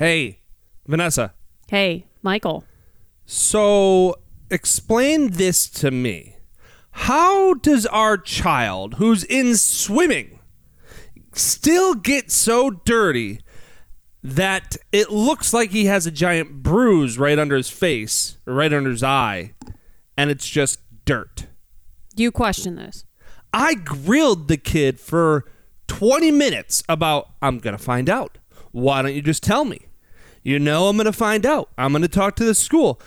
Hey, Vanessa. Hey, Michael. So explain this to me. How does our child who's in swimming still get so dirty that it looks like he has a giant bruise right under his face or right under his eye and it's just dirt? You question this? I grilled the kid for 20 minutes about I'm going to find out. Why don't you just tell me? You know I'm going to find out. I'm going to talk to the school.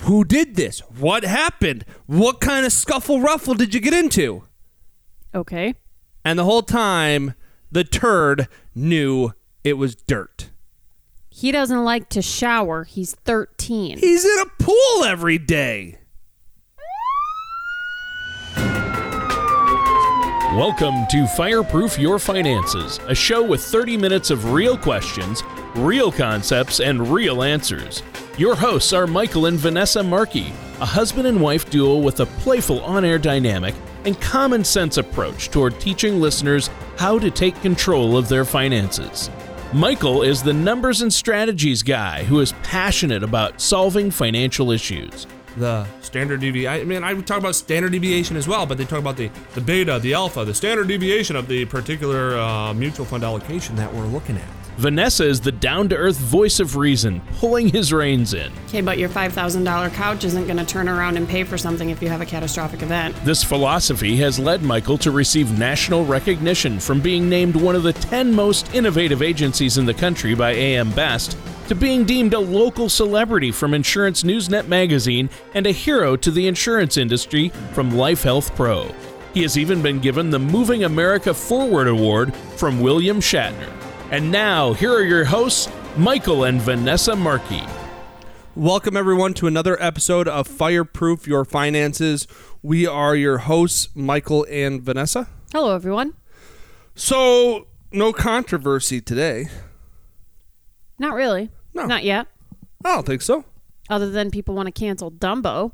Who did this? What happened? What kind of scuffle ruffle did you get into? Okay. And the whole time, the turd knew it was dirt. He doesn't like to shower. He's 13. He's in a pool every day. Welcome to Fireproof Your Finances, a show with 30 minutes of real questions, real concepts, and real answers. Your hosts are Michael and Vanessa Markey, a husband and wife duo with a playful on air dynamic and common sense approach toward teaching listeners how to take control of their finances. Michael is the numbers and strategies guy who is passionate about solving financial issues. The standard deviation. I mean, I talk about standard deviation as well, but they talk about the, the beta, the alpha, the standard deviation of the particular uh, mutual fund allocation that we're looking at. Vanessa is the down to earth voice of reason, pulling his reins in. Okay, but your $5,000 couch isn't going to turn around and pay for something if you have a catastrophic event. This philosophy has led Michael to receive national recognition from being named one of the 10 most innovative agencies in the country by AM Best to being deemed a local celebrity from Insurance Newsnet magazine and a hero to the insurance industry from Life Health Pro. He has even been given the Moving America Forward Award from William Shatner. And now, here are your hosts, Michael and Vanessa Markey. Welcome, everyone, to another episode of Fireproof Your Finances. We are your hosts, Michael and Vanessa. Hello, everyone. So, no controversy today. Not really. No. Not yet. I don't think so. Other than people want to cancel Dumbo.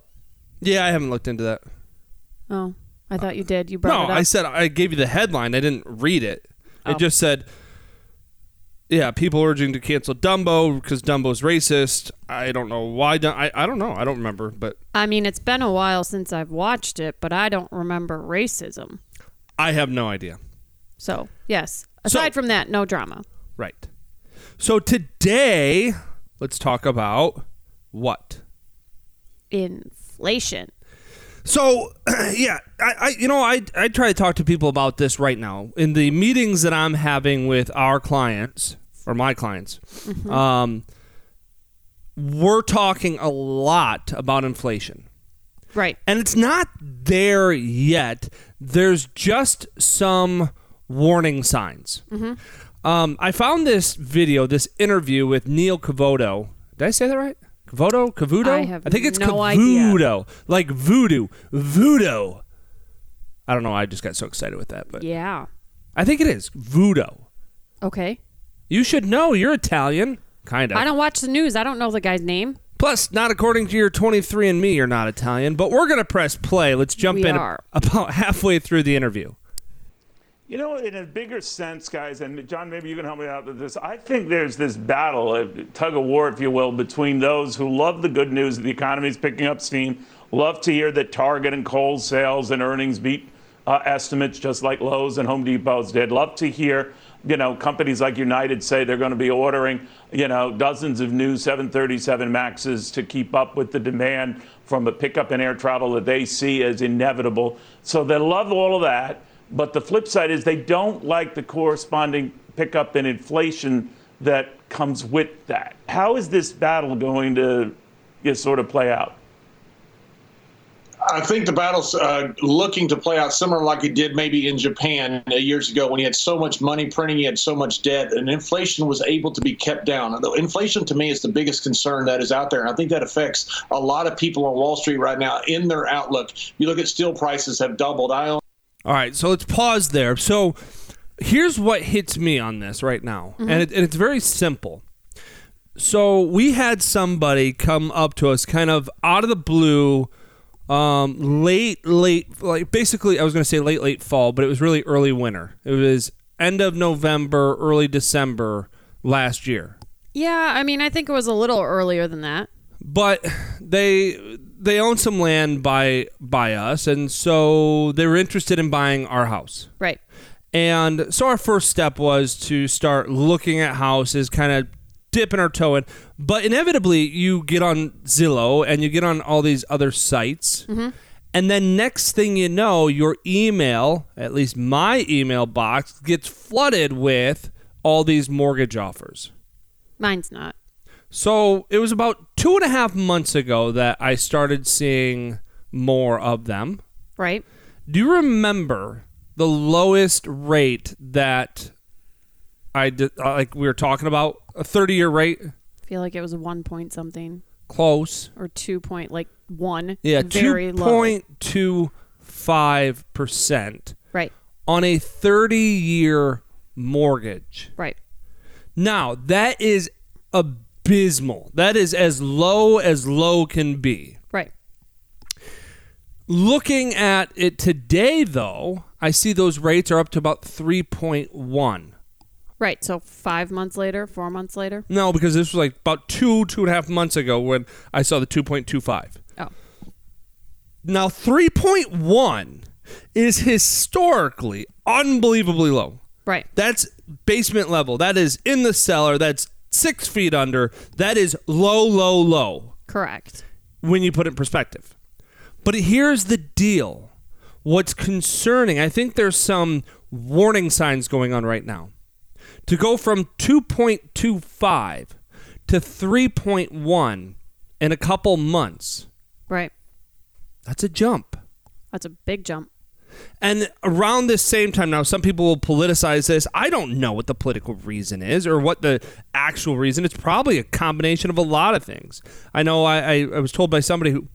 Yeah, I haven't looked into that. Oh, I thought you did. You brought No, it up. No, I said I gave you the headline. I didn't read it. Oh. It just said, yeah, people urging to cancel Dumbo because Dumbo's racist. I don't know why. I, I don't know. I don't remember, but I mean, it's been a while since I've watched it, but I don't remember racism. I have no idea. So, yes. Aside from that, no drama. Right. So today, let's talk about what? Inflation. So, yeah, I, I you know I I try to talk to people about this right now in the meetings that I'm having with our clients or my clients. Um, we're talking a lot about inflation, Right. and it's not there yet. There's just some warning signs. Um, I found this video, this interview with Neil Cavoto. Did I say that right? Cavoto? Cavuto? I have I think it's no Cavuto. Like voodoo. Voodoo. I don't know. I just got so excited with that, but Yeah. I think it is voodoo. Okay. You should know. You're Italian, kind of. I don't watch the news. I don't know the guy's name. Plus, not according to your 23andMe, you're not Italian. But we're gonna press play. Let's jump We in are. about halfway through the interview. You know, in a bigger sense, guys, and John, maybe you can help me out with this. I think there's this battle, a tug of war, if you will, between those who love the good news that the economy is picking up steam, love to hear that Target and Kohl's sales and earnings beat uh, estimates just like Lowe's and Home Depot's did. Love to hear, you know, companies like United say they're going to be ordering, you know, dozens of new 737 Maxes to keep up with the demand from a pickup in air travel that they see as inevitable. So they love all of that. But the flip side is they don't like the corresponding pickup in inflation that comes with that. How is this battle going to you know, sort of play out? I think the battle's uh, looking to play out similar like it did maybe in Japan uh, years ago when you had so much money printing, you had so much debt, and inflation was able to be kept down. The inflation to me is the biggest concern that is out there. And I think that affects a lot of people on Wall Street right now in their outlook. You look at steel prices have doubled. I All right, so let's pause there. So here's what hits me on this right now, and, it, and it's very simple. So we had somebody come up to us kind of out of the blue, um, late, late, like basically, I was going to say late, late fall, but it was really early winter. It was end of November, early December last year. Yeah, I mean, I think it was a little earlier than that. but they they own some land by by us and so they were interested in buying our house. Right. and so our first step was to start looking at houses kind of dipping our toe in. But inevitably you get on zillow and you get on all these other sites. Mm-hmm. And then next thing you know your email at least my email box gets flooded with all these mortgage offers. Mine's not. So it was about two and a half months ago that I started seeing more of them. Right. Do you remember the lowest rate that I did? uh, Like we were talking about a thirty-year rate, I feel like it was one point something close. or two point like one. Yeah, very two low. point two five percent Right. on a thirty-year mortgage. Right. Now that is abysmal. That is as low as low can be. Right. Looking at it today, though, I see those rates are up to about 3.1. Right. So five months later, four months later. No, because this was like about two, two and a half months ago when I saw the 2.25. Oh. Now, 3.1 is historically unbelievably low. Right. That's basement level. That is in the cellar. That's six feet under. That is low, low, low. Correct. when you put it in perspective. But here's the deal. What's concerning, I think there's some warning signs going on right now. To go from 2.25 to 3.1 in a couple months, Right. that's a jump. That's a big jump. And around this same time, now some people will politicize this. I don't know what the political reason is or what the actual reason. It's probably a combination of a lot of things. I know I, I, I was told by somebody who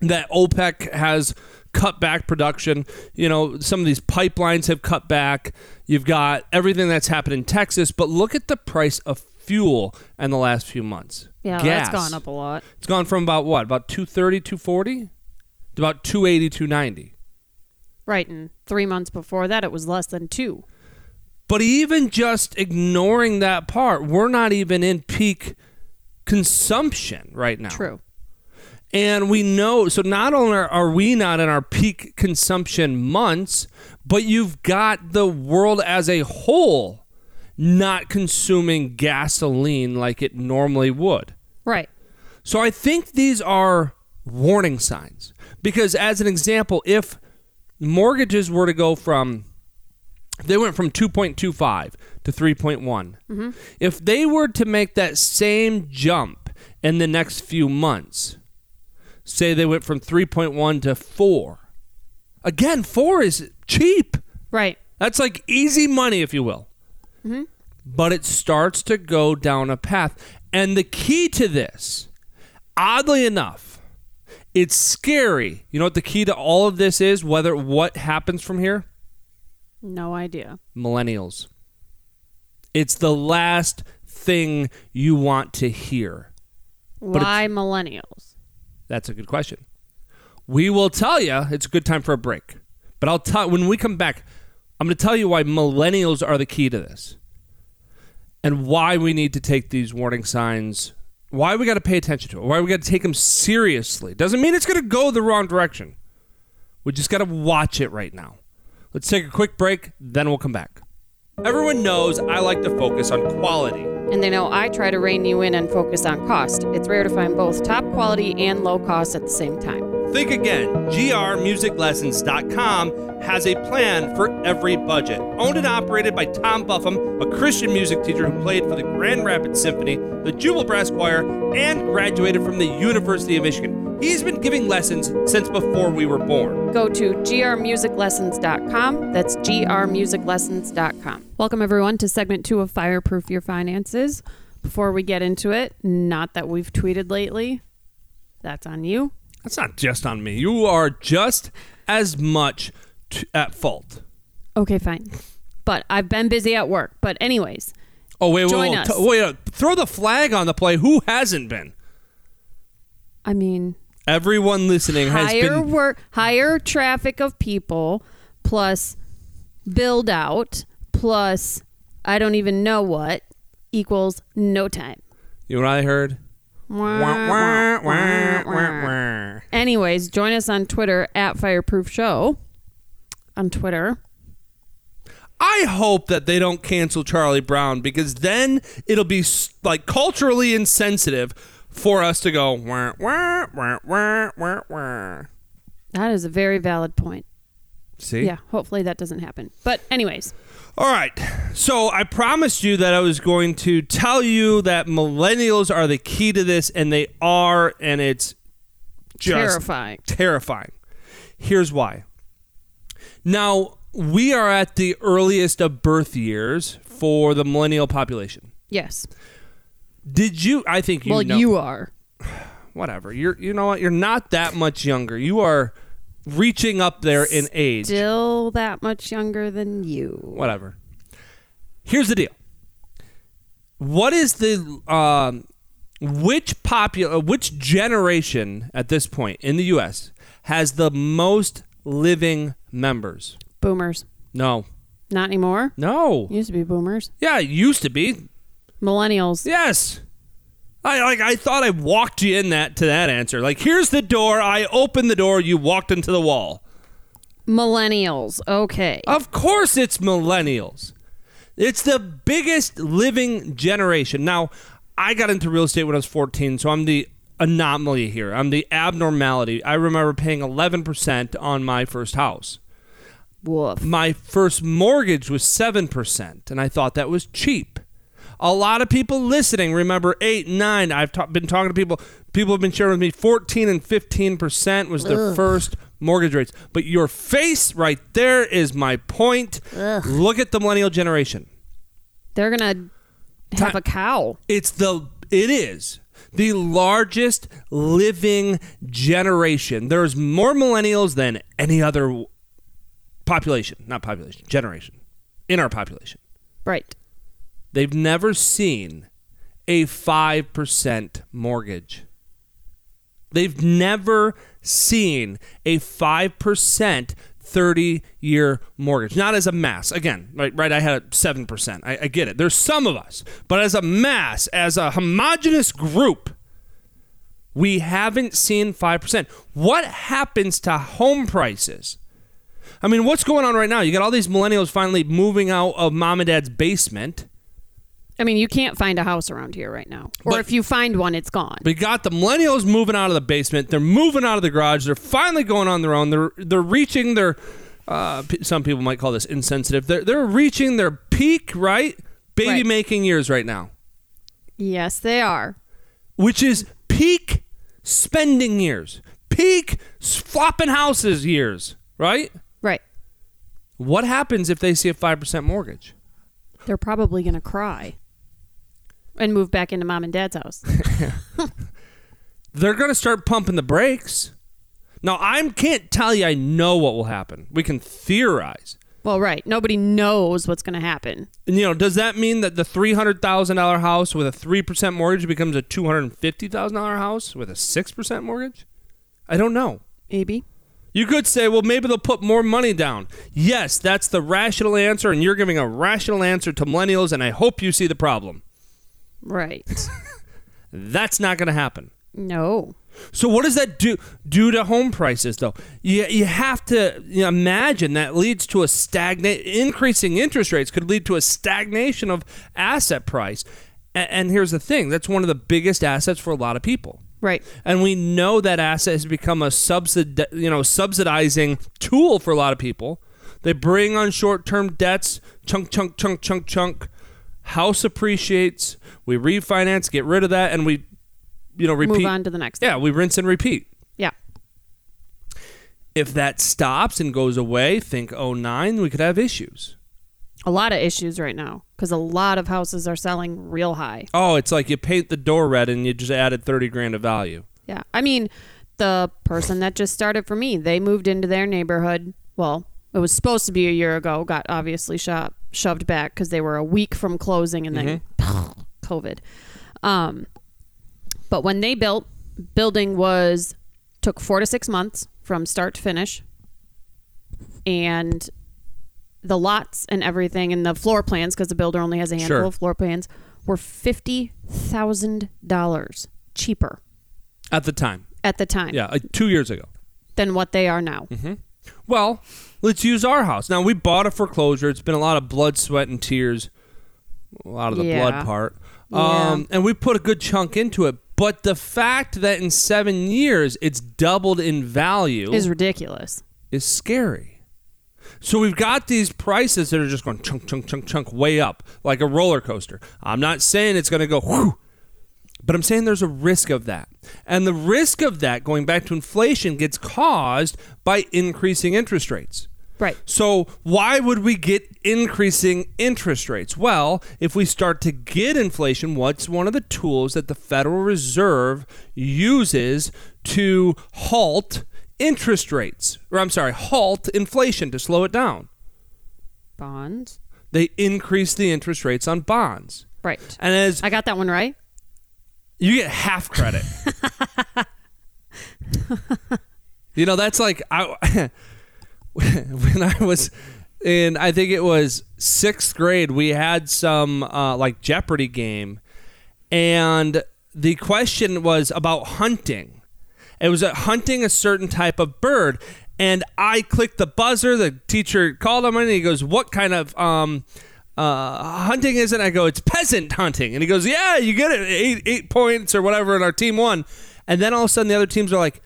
that OPEC has cut back production. You know, some of these pipelines have cut back. You've got everything that's happened in Texas, but look at the price of fuel in the last few months. Yeah, Gas. that's gone up a lot. It's gone from about what? About 230, 240 to about 280, 290. Right. And three months before that, it was less than two. But even just ignoring that part, we're not even in peak consumption right now. True. And we know, so not only are we not in our peak consumption months, but you've got the world as a whole not consuming gasoline like it normally would. Right. So I think these are warning signs. Because, as an example, if mortgages were to go from, they went from 2.25 to 3.1, mm-hmm. if they were to make that same jump in the next few months, say they went from 3.1 to 4, again, 4 is cheap. Right. That's like easy money, if you will. Mm-hmm. But it starts to go down a path. And the key to this, oddly enough, it's scary. You know what the key to all of this is? Whether what happens from here? No idea. Millennials. It's the last thing you want to hear. Why millennials? That's a good question. We will tell you it's a good time for a break. But I'll tell when we come back, I'm going to tell you why millennials are the key to this. And why we need to take these warning signs, why we got to pay attention to it, why we got to take them seriously. Doesn't mean it's going to go the wrong direction. We just got to watch it right now. Let's take a quick break, then we'll come back. Everyone knows I like to focus on quality. And they know I try to rein you in and focus on cost. It's rare to find both top quality and low cost at the same time. Think again. grmusiclessons.com has a plan for every budget. Owned and operated by Tom Buffum, a Christian music teacher who played for the Grand Rapids Symphony, the Jubal Brass Choir, and graduated from the University of Michigan. He's been giving lessons since before we were born. Go to grmusiclessons.com. That's grmusiclessons.com. Welcome, everyone, to segment two of Fireproof Your Finances. Before we get into it, not that we've tweeted lately, that's on you. That's not just on me. You are just as much t- at fault. Okay, fine. But I've been busy at work. But, anyways, Oh wait, wait, wait. T- wait! uh, Throw the flag on the play. Who hasn't been? I mean, Everyone listening has higher been. work, higher traffic of people, plus build out, plus I don't even know what. equals no time. You know what I heard? Anyways, join us on Twitter at Fireproof Show. On Twitter. I hope that they don't cancel Charlie Brown because then it'll be like culturally insensitive for us to go. That is a very valid point. See? Yeah, hopefully that doesn't happen. But anyways, All right. So I promised you that I was going to tell you that millennials are the key to this, and they are, and it's just terrifying. terrifying. Here's why. Now, we are at the earliest of birth years for the millennial population. Yes. Did you? I think you well, know. you are. whatever. You're. You know what? You're not that much younger. You are reaching up there in age. Still that much younger than you. whatever. Here's the deal. What is the um, which popular which generation at this point in the U.S. has the most living members? Boomers. No, Not anymore. no. Used to be boomers. Yeah, it used to be. Millennials. Yes. I like. I thought I walked you in that to that answer. Like, here's the door. I opened the door. You walked into the wall. Millennials. Okay. Of course, it's millennials. It's the biggest living generation. Now, I got into real estate when I was 14, so I'm the anomaly here. I'm the abnormality. I remember paying 11% on my first house. Woof. My first mortgage was 7%, and I thought that was cheap. A lot of people listening remember 8, 9. I've ta- been talking to people. People have been sharing with me 14 and 15% was their first mortgage rates. But your face right there is my point. Look at the millennial generation. They're gonna have Ti- a cow. It's the it is the largest living generation. There's more millennials than any other population, not population, generation in our population. Right. They've never seen a 5% mortgage. They've never seen a 5% 30 year mortgage. Not as a mass. Again, right, right I had a 7%. I, I get it. There's some of us. But as a mass, as a homogenous group, we haven't seen 5%. What happens to home prices? I mean, what's going on right now? You got all these millennials finally moving out of mom and dad's basement. I mean, you can't find a house around here right now. Or But- if you find one, it's gone. We got the millennials moving out of the basement. They're moving out of the garage. They're finally going on their own. They're they're reaching their. Uh, p- some people might call this insensitive. They're they're reaching their peak, right? Baby Right. making years right now, yes, they are. which is peak spending years, peak s- flopping houses years, right? Right. What happens if they see a five percent mortgage? They're probably gonna cry. And move back into mom and dad's house. They're going to start pumping the brakes. Now I can't tell you I know what will happen. We can theorize. well, right. Nobody knows what's gonna happen. And, you know, does that mean that the three hundred thousand dollar house with a three percent mortgage becomes a two hundred and fifty thousand dollar house with a six percent mortgage? I don't know. Maybe. You could say, well, maybe they'll put more money down. Yes, that's the rational answer, and you're giving a rational answer to millennials, and I hope you see the problem. Right. That's not going to happen. no. So what does that do do to home prices though? You you have to you know, imagine that leads to a stagnate increasing interest rates could lead to a stagnation of asset price. A- And, here's the thing, that's one of the biggest assets for a lot of people. Right. And we know that asset has become a subsidi- you know subsidizing tool for a lot of people. They bring on short-term debts, chunk chunk chunk chunk chunk. House appreciates, we refinance, get rid of that and we you know repeat Move on to the next. yeah, we rinse and repeat. Yeah. If that stops and goes away, think 09, we could have issues. A lot of issues right now because a lot of houses are selling real high. Oh, it's like you paint the door red and you just added 30 grand of value. Yeah. I mean, the person that just started for me, they moved into their neighborhood. Well, it was supposed to be a year ago, got obviously sho- shoved back because they were a week from closing and then COVID. Um, but when they built, building was took four to six months from start to finish. And the lots and everything and the floor plans, because the builder only has a handful Sure. of floor plans, were $50,000 cheaper At the time. at the time Yeah, like two years ago. than what they are now. Well, let's use our house. Now, we bought a foreclosure. It's been a lot of blood, sweat, and tears. A lot of the Yeah. blood part. Yeah. Um, and we put a good chunk into it. But the fact that in seven years it's doubled in value Is ridiculous. is scary. So we've got these prices that are just going chunk, chunk, chunk, chunk way up like a roller coaster. I'm not saying it's going to go whew, but I'm saying there's a risk of that. And the risk of that, going back to inflation, gets caused by increasing interest rates. Right. So, why would we get increasing interest rates? Well, if we start to get inflation, what's one of the tools that the Federal Reserve uses to halt interest rates? Or, I'm sorry, halt inflation to slow it down? Bonds. They increase the interest rates on bonds. Right. And as I got that one right. You get half credit. you know, that's like I when I was in I think it was 6th grade, we had some uh, like Jeopardy game and the question was about hunting. It was hunting a certain type of bird and I clicked the buzzer, the teacher called him and he goes, "What kind of um uh, hunting isn't. I go, it's peasant hunting. And he goes, yeah, you get it. Eight, eight points or whatever. And our team won. And then all of a sudden the other teams are like,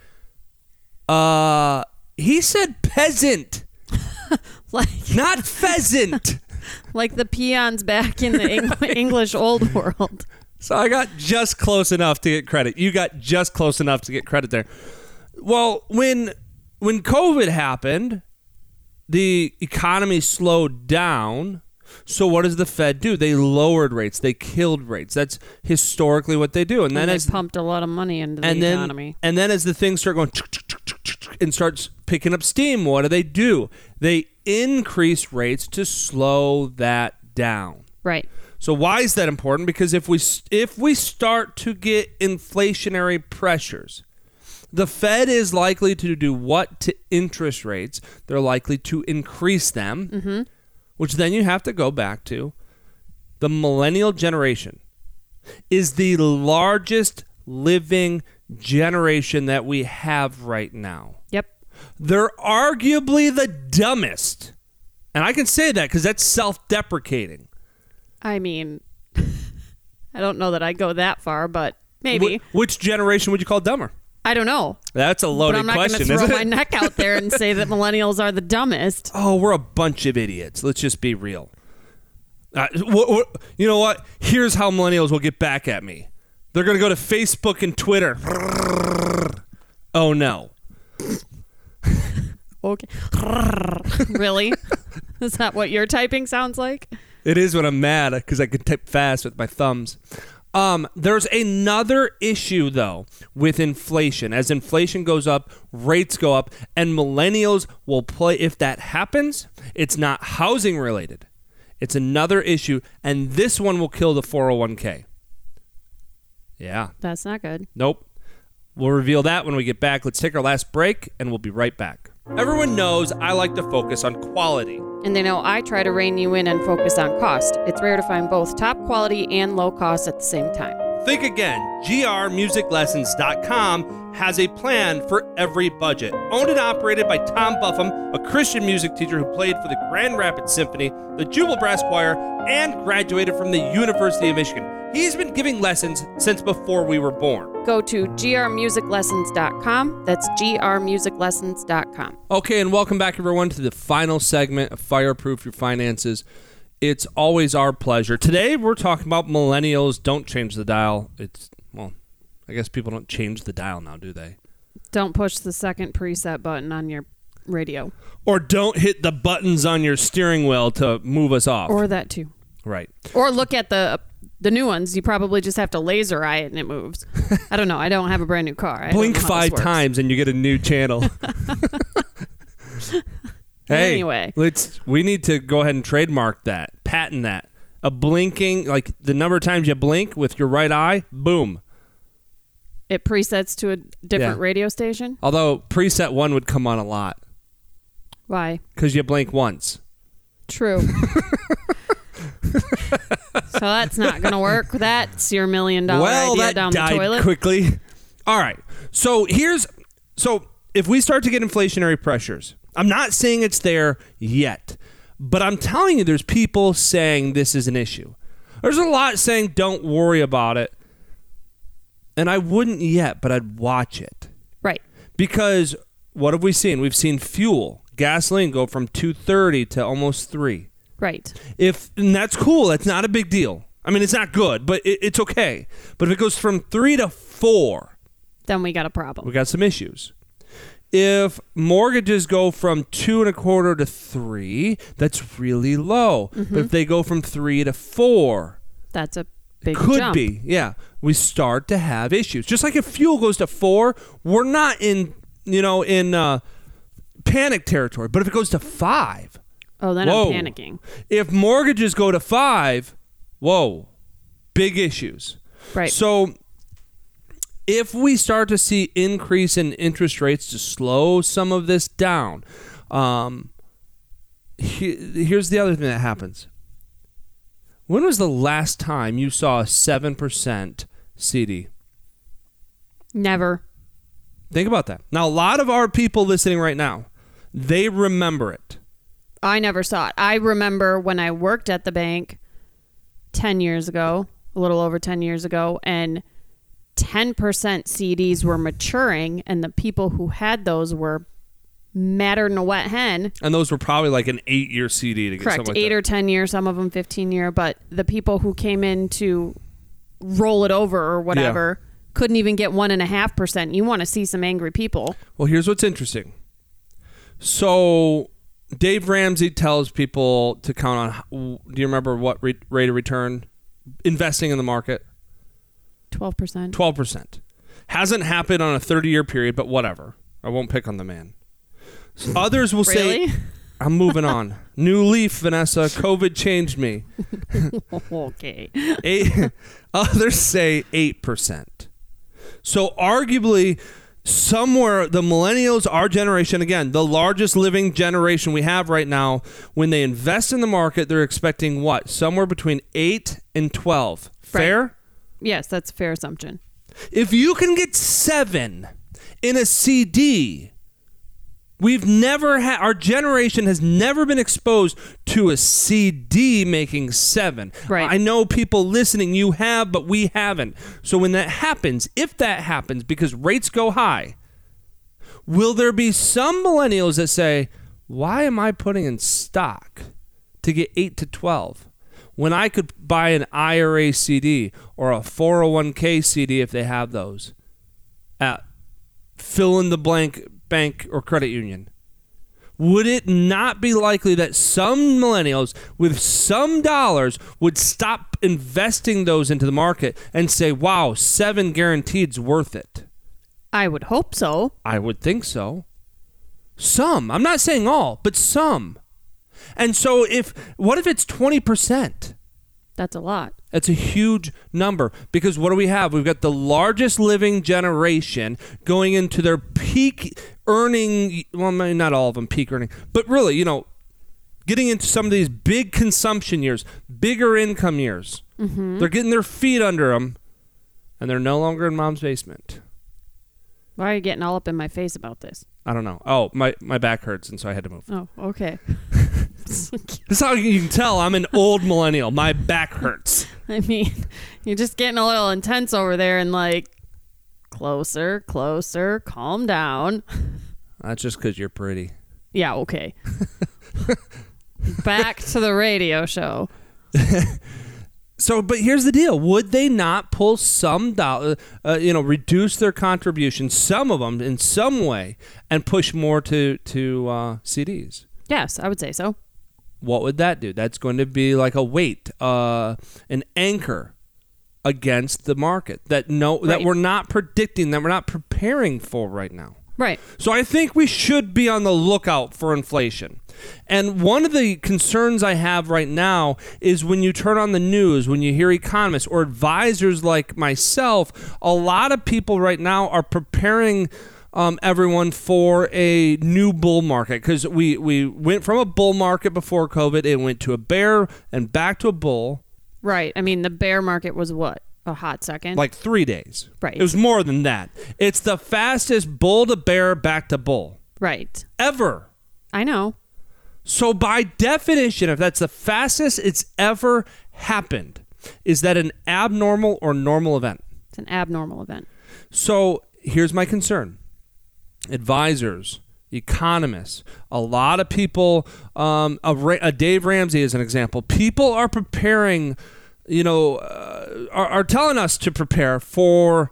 uh, he said peasant, Like not pheasant. like the peons back in the Eng- English old world. so I got just close enough to get credit. You got just close enough to get credit there. Well, when when COVID happened, the economy slowed down. So what does the Fed do? They lowered rates. They killed rates. That's historically what they do. And then And they as pumped a lot of money into the and then economy. and then as the things start going and starts picking up steam, what do they do? They increase rates to slow that down. Right. So why is that important? Because if we if we start to get inflationary pressures, the Fed is likely to do what to interest rates? They're likely to increase them, mm-hmm. Which then you have to go back to the millennial generation is the largest living generation that we have right now. Yep. They're arguably the dumbest. And I can say that because that's self deprecating. I mean, I don't know that I go that far, but maybe. which generation would you call dumber? I don't know. That's a loaded I'm not going to throw my neck out there and say that millennials are the dumbest. Oh, we're a bunch of idiots. Let's just be real. Uh, you know what? Here's how millennials will get back at me. They're going to go to Facebook and Twitter. Oh no. Okay. really? Is that what your typing sounds like? It is when I'm mad because I can type fast with my thumbs. Um, there's another issue though with inflation. As inflation goes up, rates go up, and millennials will play. If that happens, it's not housing related. It's another issue, and this one will kill the 401k. Yeah. That's not good. Nope. We'll reveal that when we get back. Let's take our last break, and we'll be right back. Everyone knows I like to focus on quality. And they know I try to rein you in and focus on cost. It's rare to find both top quality and low cost at the same time. Think again. grmusiclessons.com has a plan for every budget. Owned and operated by Tom Buffum, a Christian music teacher who played for the Grand Rapids Symphony, the Jubal Brass Choir, and graduated from the University of Michigan. He's been giving lessons since before we were born. Go to grmusiclessons.com. That's grmusiclessons.com. Okay, and welcome back, everyone, to the final segment of Fireproof Your Finances. It's always our pleasure. Today, we're talking about millennials. Don't change the dial. It's, well, I guess people don't change the dial now, do they? Don't push the second preset button on your radio. Or don't hit the buttons on your steering wheel to move us off. Or that too. right. Or look at the the new ones. You probably just have to laser eye it and it moves. I don't know. I don't have a brand new car. I Blink know how this five times and you get a new channel. hey, Anyway. let's. We need to go ahead and trademark that, patent that. A blinking, like the number of times you blink with your right eye, boom. It presets to a different Yeah. radio station. Although preset one would come on a lot Why? because you blink once. True. so that's not going to work. That's your million dollar well, idea that down the toilet. quickly. All right. So here's so if we start to get inflationary pressures, I'm not saying it's there yet, but I'm telling you, there's people saying this is an issue. There's a lot saying don't worry about it, and I wouldn't yet, but I'd watch it Right. because what have we seen? We've seen fuel, gasoline go from 230 to almost three Right. if and that's cool that's not a big deal i mean it's not good but it, it's okay but if it goes from three to four Then we got a problem. we got some issues if mortgages go from two and a quarter to three that's really low but if they go from three to four That's a big could jump. be yeah we start to have issues just like if fuel goes to four we're not in you know in uh, panic territory but if it goes to five Oh, then Whoa. I'm panicking. if mortgages go to five, whoa, big issues. Right. So if we start to see increase in interest rates to slow some of this down, um, he, here's the other thing that happens. When was the last time you saw a seven percent CD? Never. Think about that. Now, a lot of our people listening right now, they remember it. I never saw it. I remember when I worked at the bank 10 years ago, a little over 10 years ago, and 10% CDs were maturing, and the people who had those were madder than a wet hen. And those were probably like an eight-year CD to get Correct. like Eight that. or 10 years, some of them 15 year, but the people who came in to roll it over or whatever couldn't even get one and a half percent. You want to see some angry people. Well, here's what's interesting. So, Dave Ramsey tells people to count on. Do you remember what re- rate of return investing in the market? 12%. Twelve percent. Hasn't happened on a thirty-year period, but whatever. I won't pick on the man. Others will Really? say, "I'm moving on." New leaf, Vanessa. COVID changed me. okay. Eight, others say 8%. So, arguably, somewhere the millennials, our generation, again, the largest living generation we have right now, when they invest in the market, they're expecting what? Somewhere between 8 and 12. Fair? Yes, that's a fair assumption. If you can get seven in a CD, we've never had, our generation has never been exposed to a CD making seven. Right. I know people listening, you have, but we haven't. So when that happens, if that happens, because rates go high, will there be some millennials that say, why am I putting in stock to get 8 to 12 when I could buy an IRA CD or a 401k CD if they have those at fill in the blank bank or credit union? Would it not be likely that some millennials with some dollars would stop investing those into the market and say, wow, seven guaranteed's worth it? I would hope so. I would think so. Some. I'm not saying all, but some. And so if what if it's 20%? That's a lot. That's a huge number because what do we have? We've got the largest living generation going into their peak earning, well, not all of them peak earning, but really, you know, getting into some of these big consumption years, bigger income years. Mm-hmm. They're getting their feet under them and they're no longer in mom's basement. Why are you getting all up in my face about this? I don't know. Oh, my, my back hurts and so I had to move. Oh, okay. That's how you can tell I'm an old millennial. My back hurts. I mean, you're just getting a little intense over there and like closer, closer, calm down. That's just because you're pretty. Yeah, okay. Back to the radio show. So, but here's the deal: Would they not pull some dollar, uh, you know, reduce their contribution, some of them in some way, and push more to to uh, CDs? Yes, I would say so. What would that do? That's going to be like a weight, uh, an anchor against the market that no that we're not predicting, that we're not preparing for right now. Right. So I think we should be on the lookout for inflation. And one of the concerns I have right now is when you turn on the news, when you hear economists or advisors like myself, a lot of people right now are preparing um, everyone for a new bull market because we, we went from a bull market before COVID, it went to a bear and back to a bull. Right. I mean, the bear market was what? A hot second? like three days. Right. It was more than that. It's the fastest bull to bear back to bull right. ever. I know. So, by definition, if that's the fastest it's ever happened, is that an abnormal or normal event? It's an abnormal event. So, here's my concern advisors, economists, a lot of people, um, a, a Dave Ramsey is an example. People are preparing, you know, uh, are, are telling us to prepare for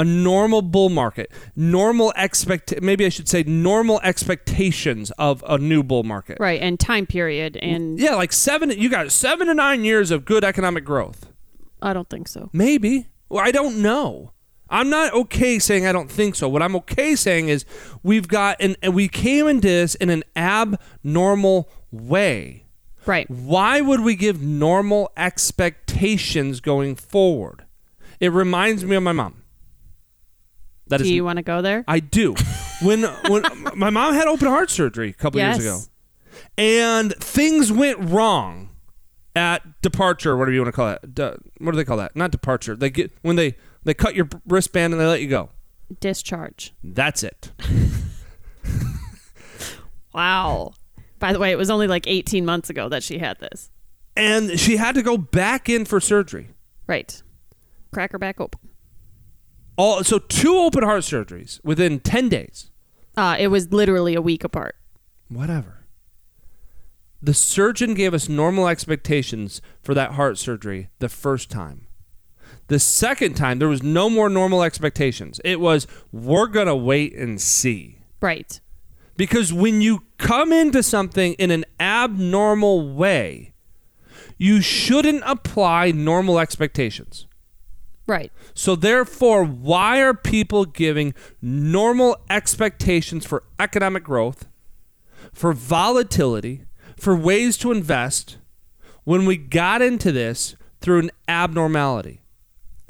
a normal bull market, normal expect maybe I should say normal expectations of a new bull market. Right. And time period. And Yeah, like seven. You got seven to nine years of good economic growth. I don't think so. Maybe. Well, I don't know. I'm not okay saying I don't think so. What I'm okay saying is we've got an and we came into this in an abnormal way. Right. Why would we give normal expectations going forward? It reminds me of my mom. That Do is you want to go there? I do. When when my mom had open heart surgery a couple Yes. years ago, and things went wrong at departure, whatever you want to call it. What do they call that? Not departure. They get when they they cut your wristband and they let you go. Discharge. That's it. Wow. By the way, it was only like 18 months ago that she had this. And she had to go back in for surgery. Right. Crack her back open. All so two open heart surgeries within ten days. Uh, it was literally a week apart. Whatever. The surgeon gave us normal expectations for that heart surgery the first time. The second time, there was no more normal expectations. It was, we're going to wait and see. Right. Because when you come into something in an abnormal way, you shouldn't apply normal expectations. Right. So, therefore, why are people giving normal expectations for economic growth, for volatility, for ways to invest when we got into this through an abnormality?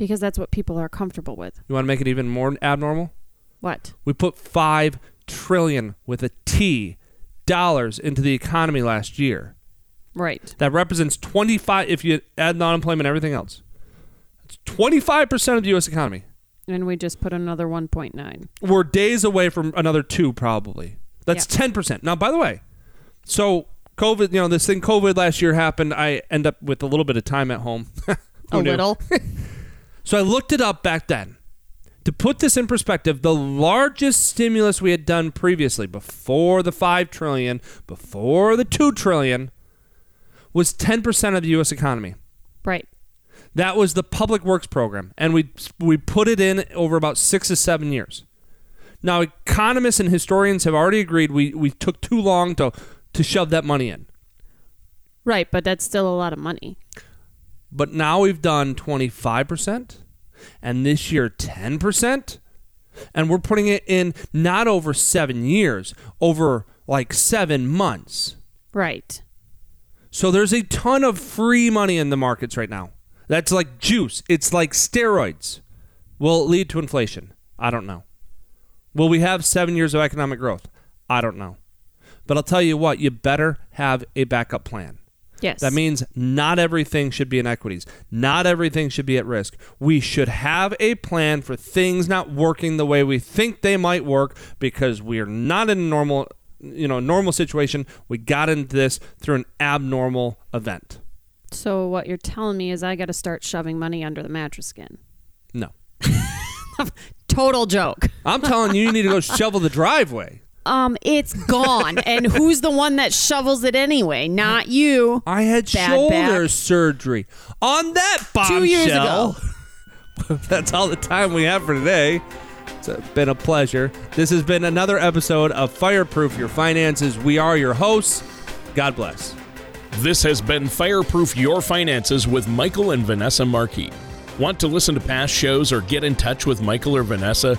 Because that's what people are comfortable with. You want to make it even more abnormal? What? We put 5 trillion with a T dollars into the economy last year. Right. That represents 25 if you add and everything else. It's 25% of the US economy. And we just put another 1.9. we're days away from another two probably that's 10% now by the way so covid you know this thing covid last year happened i end up with a little bit of time at home a little. so i looked it up back then to put this in perspective the largest stimulus we had done previously before the 5 trillion before the 2 trillion was 10% of the us economy right. that was the public works program, and we we put it in over about six to seven years. Now, economists and historians have already agreed we, we took too long to to shove that money in, Right. But that's still a lot of money. But now we've done twenty five percent, and this year ten percent, and we're putting it in not over seven years, over like seven months. Right. So there's a ton of free money in the markets right now. That's like juice. It's like steroids. Will it lead to inflation? I don't know. Will we have seven years of economic growth? I don't know. But I'll tell you what, you better have a backup plan. Yes. That means not everything should be in equities. Not everything should be at risk. We should have a plan for things not working the way we think they might work because we are not in a normal, you know, normal situation. We got into this through an abnormal event. So what you're telling me is I got to start shoving money under the mattress skin. No. Total joke. I'm telling you, you need to go shovel the driveway. Um, it's gone, and who's the one that shovels it anyway? Not you. I had Bad shoulder back. surgery. On that bombshell. Two years ago. That's all the time we have for today. It's been a pleasure. This has been another episode of Fireproof Your Finances. We are your hosts. God bless. This has been Fireproof Your Finances with Michael and Vanessa Markey. Want to listen to past shows or get in touch with Michael or Vanessa?